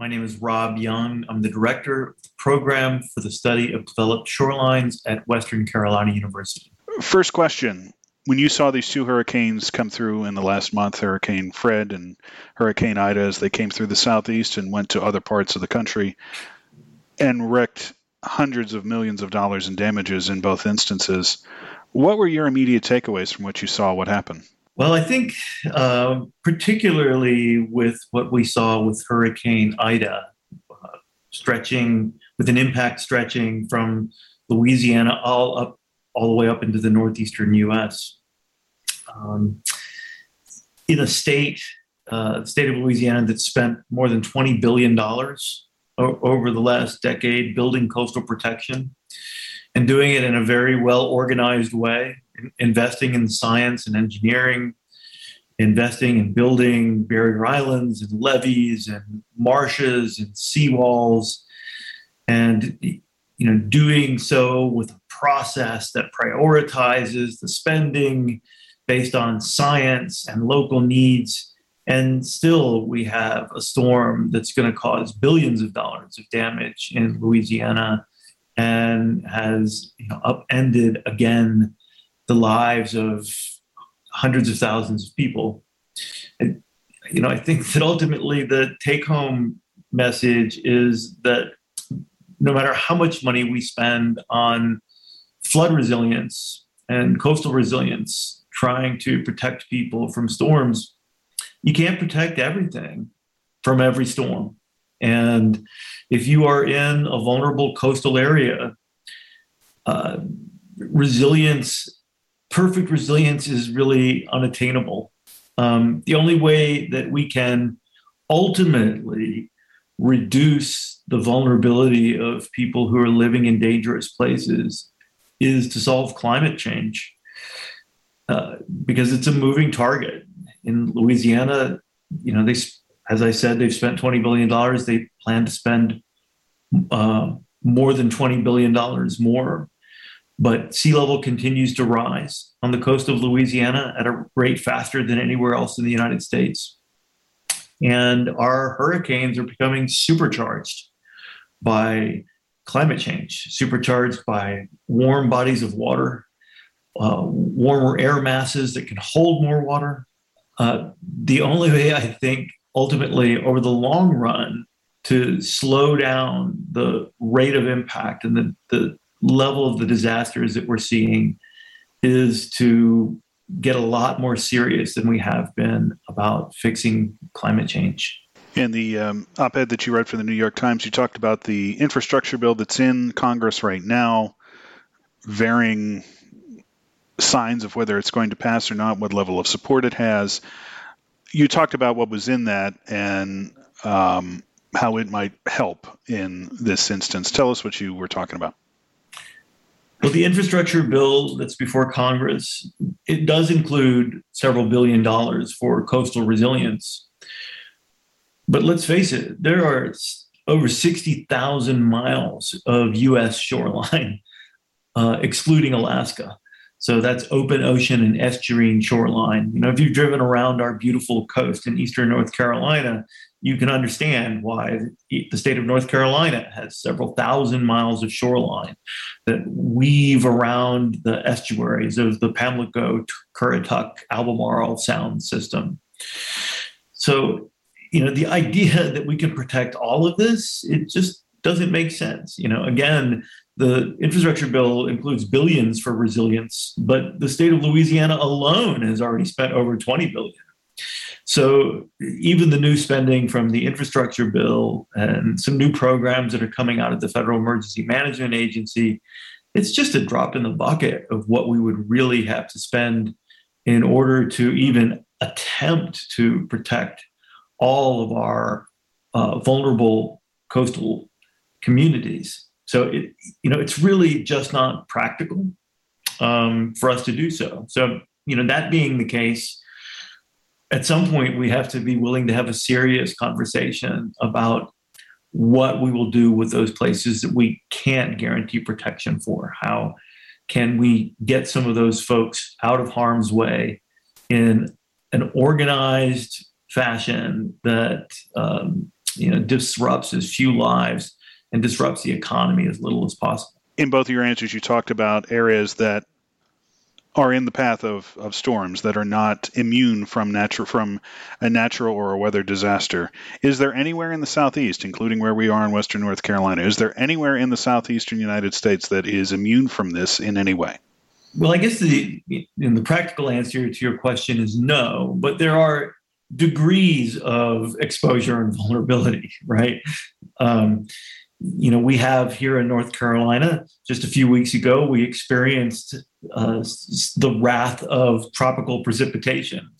My name is Rob Young. I'm the director of the program for the study of developed shorelines at Western Carolina University. First question When you saw these two hurricanes come through in the last month, Hurricane Fred and Hurricane Ida, as they came through the southeast and went to other parts of the country and wrecked hundreds of millions of dollars in damages in both instances, what were your immediate takeaways from what you saw? What happened? Well, I think uh, particularly with what we saw with Hurricane Ida, uh, stretching with an impact stretching from Louisiana all up, all the way up into the northeastern U.S. Um, in a state, uh, state of Louisiana that spent more than twenty billion dollars o- over the last decade building coastal protection and doing it in a very well organized way, investing in science and engineering, investing in building barrier islands and levees and marshes and seawalls, and you know doing so with a process that prioritizes the spending based on science and local needs. And still, we have a storm that's going to cause billions of dollars of damage in Louisiana and has you know, upended again the lives of hundreds of thousands of people. And, you know, I think that ultimately the take home message is that no matter how much money we spend on flood resilience and coastal resilience, trying to protect people from storms, you can't protect everything from every storm. And if you are in a vulnerable coastal area, uh, resilience, perfect resilience is really unattainable. Um, the only way that we can ultimately reduce the vulnerability of people who are living in dangerous places is to solve climate change uh, because it's a moving target. In Louisiana, you know, they as I said, they've spent $20 billion. They plan to spend uh, more than $20 billion more. But sea level continues to rise on the coast of Louisiana at a rate faster than anywhere else in the United States. And our hurricanes are becoming supercharged by climate change, supercharged by warm bodies of water, uh, warmer air masses that can hold more water. Uh, the only way I think ultimately over the long run to slow down the rate of impact and the, the level of the disasters that we're seeing is to get a lot more serious than we have been about fixing climate change. In the um, op ed that you wrote for the New York Times, you talked about the infrastructure bill that's in Congress right now, varying signs of whether it's going to pass or not, what level of support it has you talked about what was in that and um, how it might help in this instance. Tell us what you were talking about. Well, the infrastructure bill that's before Congress, it does include several billion dollars for coastal resilience. But let's face it, there are over 60,000 miles of US shoreline, uh, excluding Alaska. So that's open ocean and estuarine shoreline. You know, if you've driven around our beautiful coast in eastern North Carolina, you can understand why the state of North Carolina has several thousand miles of shoreline that weave around the estuaries of the Pamlico, Currituck, Albemarle Sound system. So, you know, the idea that we can protect all of this, it just doesn't make sense. You know, again, the infrastructure bill includes billions for resilience, but the state of Louisiana alone has already spent over 20 billion. So even the new spending from the infrastructure bill and some new programs that are coming out of the Federal Emergency Management Agency, it's just a drop in the bucket of what we would really have to spend in order to even attempt to protect all of our uh, vulnerable coastal communities. So it, you know, it's really just not practical um, for us to do so. So you know, that being the case, at some point we have to be willing to have a serious conversation about what we will do with those places that we can't guarantee protection for. How can we get some of those folks out of harm's way in an organized fashion that um, you know, disrupts as few lives and disrupts the economy as little as possible. In both of your answers, you talked about areas that are in the path of, of storms that are not immune from natural from a natural or a weather disaster. Is there anywhere in the southeast, including where we are in western North Carolina, is there anywhere in the southeastern United States that is immune from this in any way? Well, I guess the in the practical answer to your question is no, but there are degrees of exposure and vulnerability, right? Um, you know, we have here in North Carolina, just a few weeks ago, we experienced uh, the wrath of tropical precipitation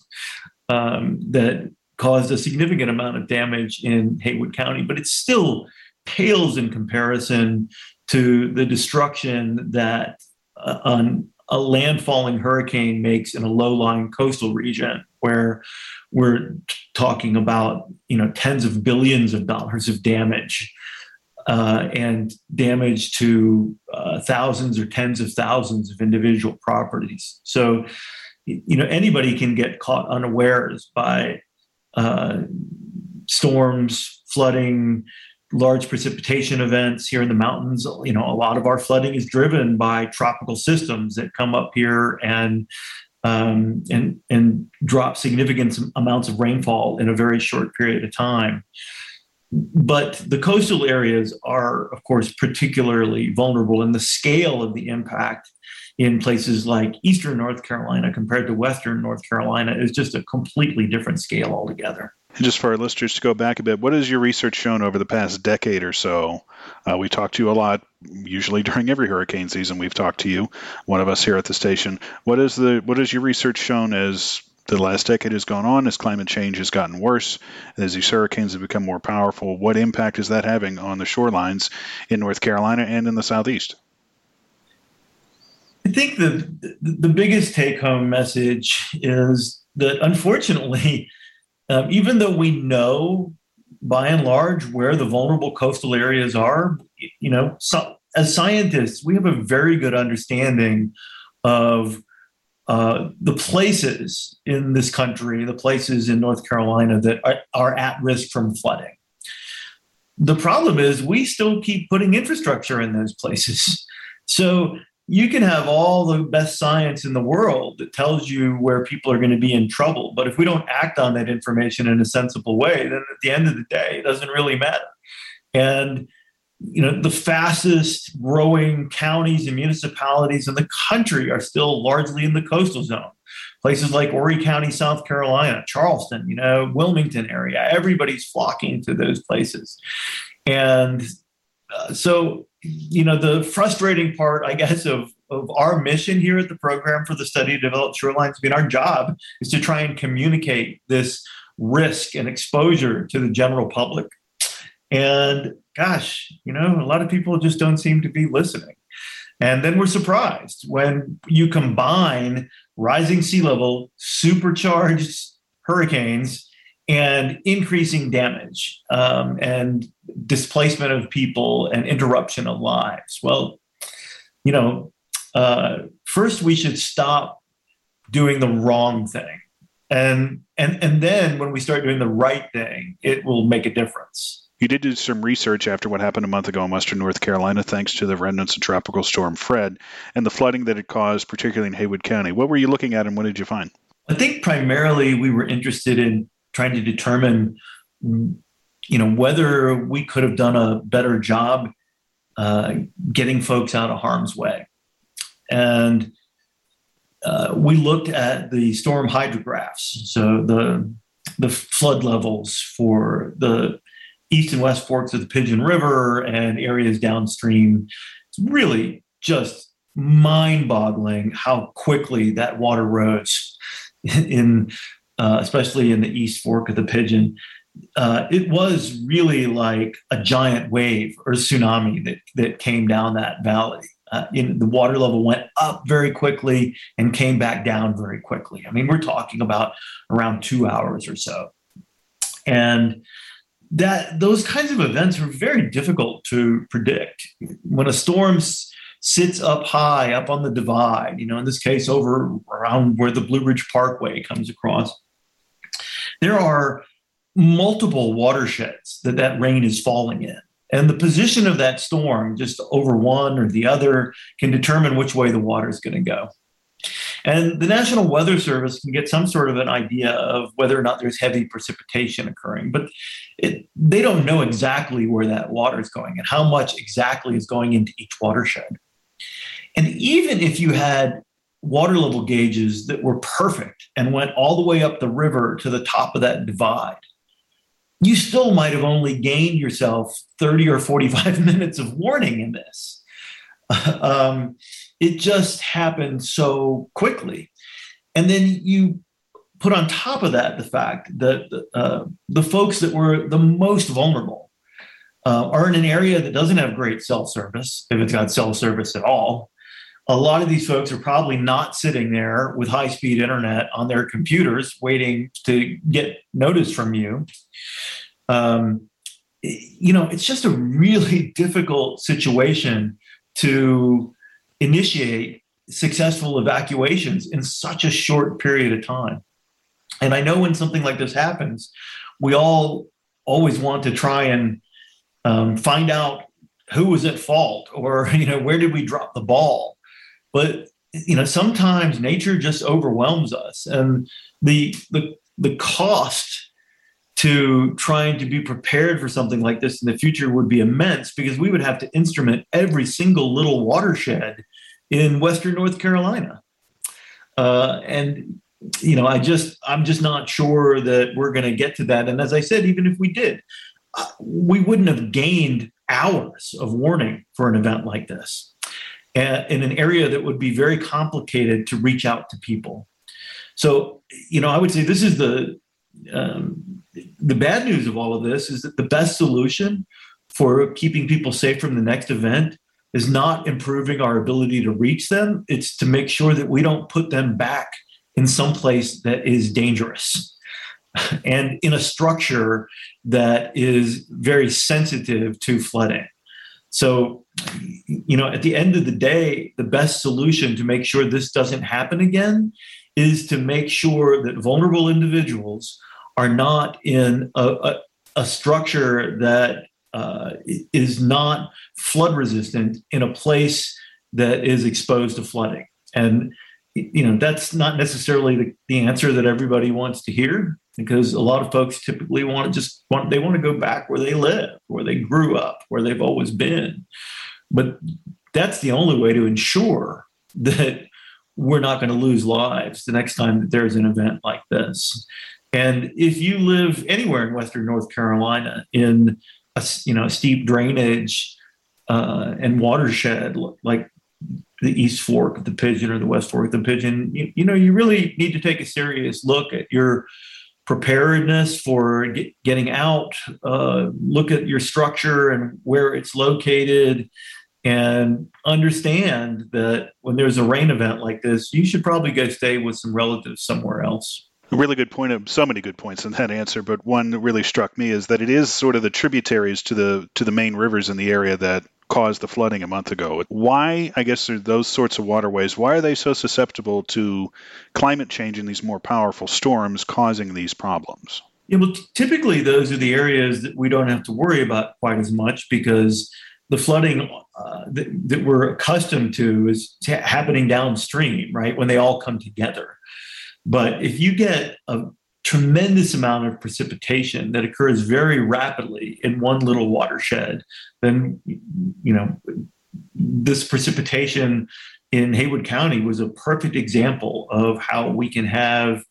um, that caused a significant amount of damage in Haywood County, but it still pales in comparison to the destruction that uh, a landfalling hurricane makes in a low-lying coastal region where we're talking about you know tens of billions of dollars of damage uh, and damage to uh, thousands or tens of thousands of individual properties. So, you know, anybody can get caught unawares by uh, storms, flooding, large precipitation events here in the mountains. You know, a lot of our flooding is driven by tropical systems that come up here and um, and and drop significant amounts of rainfall in a very short period of time. But the coastal areas are, of course, particularly vulnerable, and the scale of the impact in places like eastern North Carolina compared to western North Carolina is just a completely different scale altogether. And just for our listeners to go back a bit, what has your research shown over the past decade or so? Uh, we talk to you a lot, usually during every hurricane season. We've talked to you, one of us here at the station. What is the what has your research shown as the last decade has gone on, as climate change has gotten worse, as these hurricanes have become more powerful, what impact is that having on the shorelines in North Carolina and in the southeast? I think the the biggest take home message is that unfortunately, um, even though we know by and large where the vulnerable coastal areas are, you know, so, as scientists, we have a very good understanding of uh, the places in this country, the places in North Carolina that are, are at risk from flooding. The problem is we still keep putting infrastructure in those places. So you can have all the best science in the world that tells you where people are going to be in trouble. But if we don't act on that information in a sensible way, then at the end of the day, it doesn't really matter. And you know the fastest growing counties and municipalities in the country are still largely in the coastal zone places like Horry County, South Carolina, Charleston, you know, Wilmington area. Everybody's flocking to those places. And uh, so, you know, the frustrating part, I guess, of, of our mission here at the Program for the Study of Developed Shorelines, I mean, our job is to try and communicate this risk and exposure to the general public. And gosh, you know, a lot of people just don't seem to be listening. And then we're surprised when you combine rising sea level, supercharged hurricanes, and increasing damage um, and displacement of people and interruption of lives. Well, you know, uh, first we should stop doing the wrong thing. And, and, and then when we start doing the right thing, it will make a difference. You did do some research after what happened a month ago in western North Carolina, thanks to the remnants of Tropical Storm Fred and the flooding that it caused, particularly in Haywood County. What were you looking at and what did you find? I think primarily we were interested in trying to determine, you know, whether we could have done a better job uh, getting folks out of harm's way. And uh, we looked at the storm hydrographs, so the the flood levels for the east and west forks of the Pigeon River and areas downstream. It's really just mind boggling how quickly that water rose in, uh, especially in the east fork of the Pigeon. Uh, it was really like a giant wave or tsunami that, that came down that valley. Uh, in, the water level went up very quickly and came back down very quickly. I mean, we're talking about around two hours or so. And that those kinds of events are very difficult to predict. When a storm sits up high, up on the divide, you know, in this case, over around where the Blue Ridge Parkway comes across, there are multiple watersheds that that rain is falling in. And the position of that storm, just over one or the other, can determine which way the water is going to go. And the National Weather Service can get some sort of an idea of whether or not there's heavy precipitation occurring, but it, they don't know exactly where that water is going and how much exactly is going into each watershed. And even if you had water level gauges that were perfect and went all the way up the river to the top of that divide, you still might have only gained yourself 30 or 45 minutes of warning in this. um, it just happened so quickly. And then you put on top of that the fact that uh, the folks that were the most vulnerable uh, are in an area that doesn't have great cell service, if it's got cell service at all. A lot of these folks are probably not sitting there with high speed internet on their computers waiting to get notice from you um, you know, it's just a really difficult situation to initiate successful evacuations in such a short period of time. And I know when something like this happens, we all always want to try and um, find out who was at fault or you know where did we drop the ball but you know sometimes nature just overwhelms us and the the the cost to trying to be prepared for something like this in the future would be immense because we would have to instrument every single little watershed in Western North Carolina. Uh, and you know, I just I'm just not sure that we're going to get to that. And as I said, even if we did, uh, we wouldn't have gained hours of warning for an event like this uh, in an area that would be very complicated to reach out to people. So, you know, I would say this is the um, the bad news of all of this is that the best solution for keeping people safe from the next event is not improving our ability to reach them. It's to make sure that we don't put them back in some place that is dangerous and in a structure that is very sensitive to flooding. So, you know, at the end of the day, the best solution to make sure this doesn't happen again is to make sure that vulnerable individuals are not in a, a, a structure that uh, is not flood resistant in a place that is exposed to flooding. And you know that's not necessarily the, the answer that everybody wants to hear because a lot of folks typically want to just want they want to go back where they live, where they grew up, where they've always been. But that's the only way to ensure that we're not going to lose lives the next time that there's an event like this. And if you live anywhere in Western North Carolina in a you know steep drainage uh, and watershed like the East Fork of the Pigeon or the West Fork of the Pigeon, you, you know you really need to take a serious look at your preparedness for get, getting out. Uh, look at your structure and where it's located. And understand that when there's a rain event like this, you should probably go stay with some relatives somewhere else. A really good point of so many good points in that answer but one that really struck me is that it is sort of the tributaries to the to the main rivers in the area that caused the flooding a month ago. Why i guess are those sorts of waterways why are they so susceptible to climate change and these more powerful storms causing these problems? Yeah, well, typically those are the areas that we don't have to worry about quite as much because the flooding uh, that, that, we're accustomed to is happening downstream, right? When they all come together. But if you get a tremendous amount of precipitation that occurs very rapidly in one little watershed, then you know this precipitation in Haywood County was a perfect example of how we can have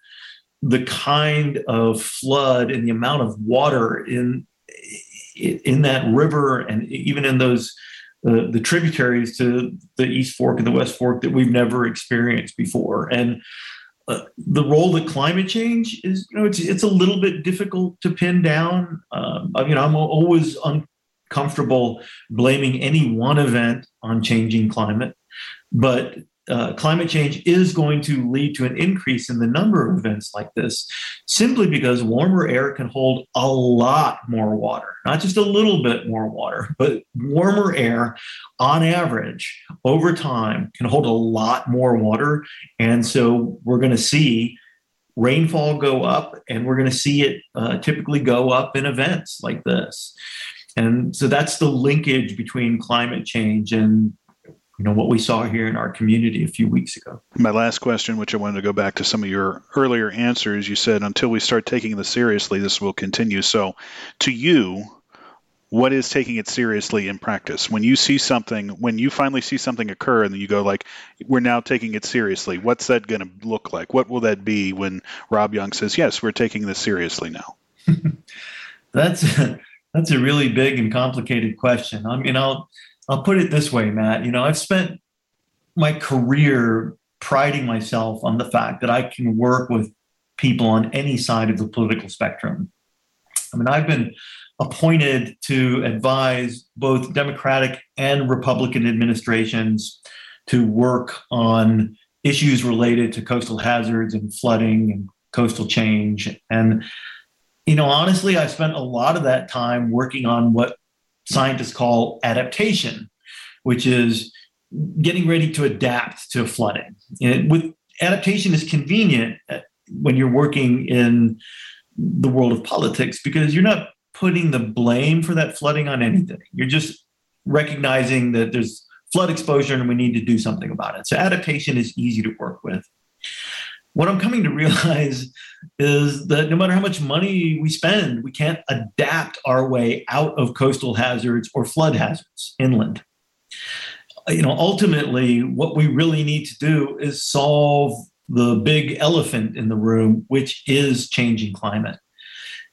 the kind of flood and the amount of water in in that river and even in those the tributaries to the East Fork and the West Fork that we've never experienced before. And uh, the role that climate change is, you know, it's it's a little bit difficult to pin down. Um, you know, I'm always uncomfortable blaming any one event on changing climate, but uh, climate change is going to lead to an increase in the number of events like this simply because warmer air can hold a lot more water, not just a little bit more water, but warmer air on average over time can hold a lot more water. And so we're going to see rainfall go up, and we're going to see it uh, typically go up in events like this. And so that's the linkage between climate change and you know what we saw here in our community a few weeks ago. My last question, which I wanted to go back to some of your earlier answers, you said until we start taking this seriously, this will continue. So, to you, what is taking it seriously in practice? When you see something, when you finally see something occur, and you go like, "We're now taking it seriously." What's that going to look like? What will that be when Rob Young says, "Yes, we're taking this seriously now"? that's that's a really big and complicated question. I mean, I'll I'll put it this way, Matt. You know, I've spent my career priding myself on the fact that I can work with people on any side of the political spectrum. I mean, I've been appointed to advise both Democratic and Republican administrations to work on issues related to coastal hazards and flooding and coastal change. And, you know, honestly, I spent a lot of that time working on what scientists call adaptation, which is getting ready to adapt to flooding. And with adaptation is convenient uh, when you're working in the world of politics because you're not putting the blame for that flooding on anything. You're just recognizing that there's flood exposure and we need to do something about it. So adaptation is easy to work with. What I'm coming to realize is that no matter how much money we spend, we can't adapt our way out of coastal hazards or flood hazards inland. You know, ultimately, what we really need to do is solve the big elephant in the room, which is changing climate.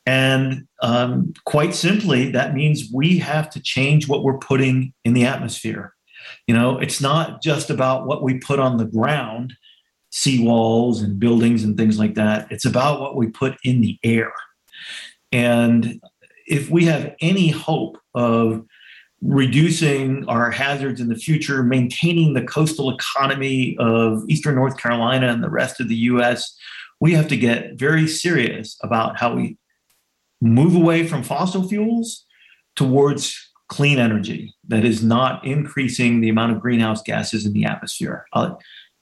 And um, quite simply, that means we have to change what we're putting in the atmosphere. You know, it's not just about what we put on the ground, seawalls and buildings and things like that. It's about what we put in the air. And if we have any hope of reducing our hazards in the future, maintaining the coastal economy of Eastern North Carolina and the rest of the US, we have to get very serious about how we move away from fossil fuels towards clean energy that is not increasing the amount of greenhouse gases in the atmosphere. Uh,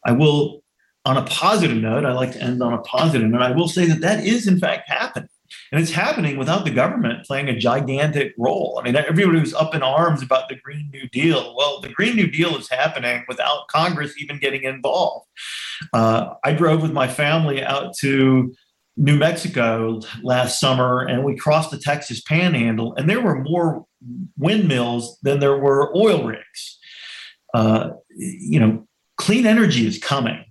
I will on a positive note, I like to end on a positive note. I will say that that is, in fact, happening. And it's happening without the government playing a gigantic role. I mean, everybody was up in arms about the Green New Deal. Well, the Green New Deal is happening without Congress even getting involved. Uh, I drove with my family out to New Mexico last summer and we crossed the Texas panhandle, and there were more windmills than there were oil rigs. Uh, you know, clean energy is coming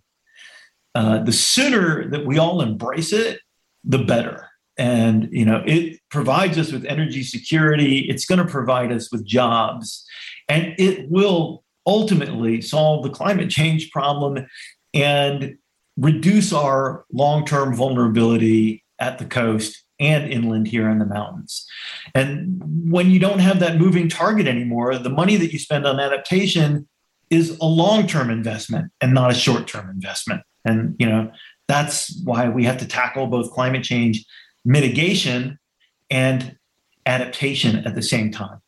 uh, the sooner that we all embrace it, the better. And you know, it provides us with energy security. It's going to provide us with jobs, and it will ultimately solve the climate change problem and reduce our long-term vulnerability at the coast and inland here in the mountains. And when you don't have that moving target anymore, the money that you spend on adaptation is a long-term investment and not a short-term investment. And, you know, that's why we have to tackle both climate change mitigation and adaptation at the same time.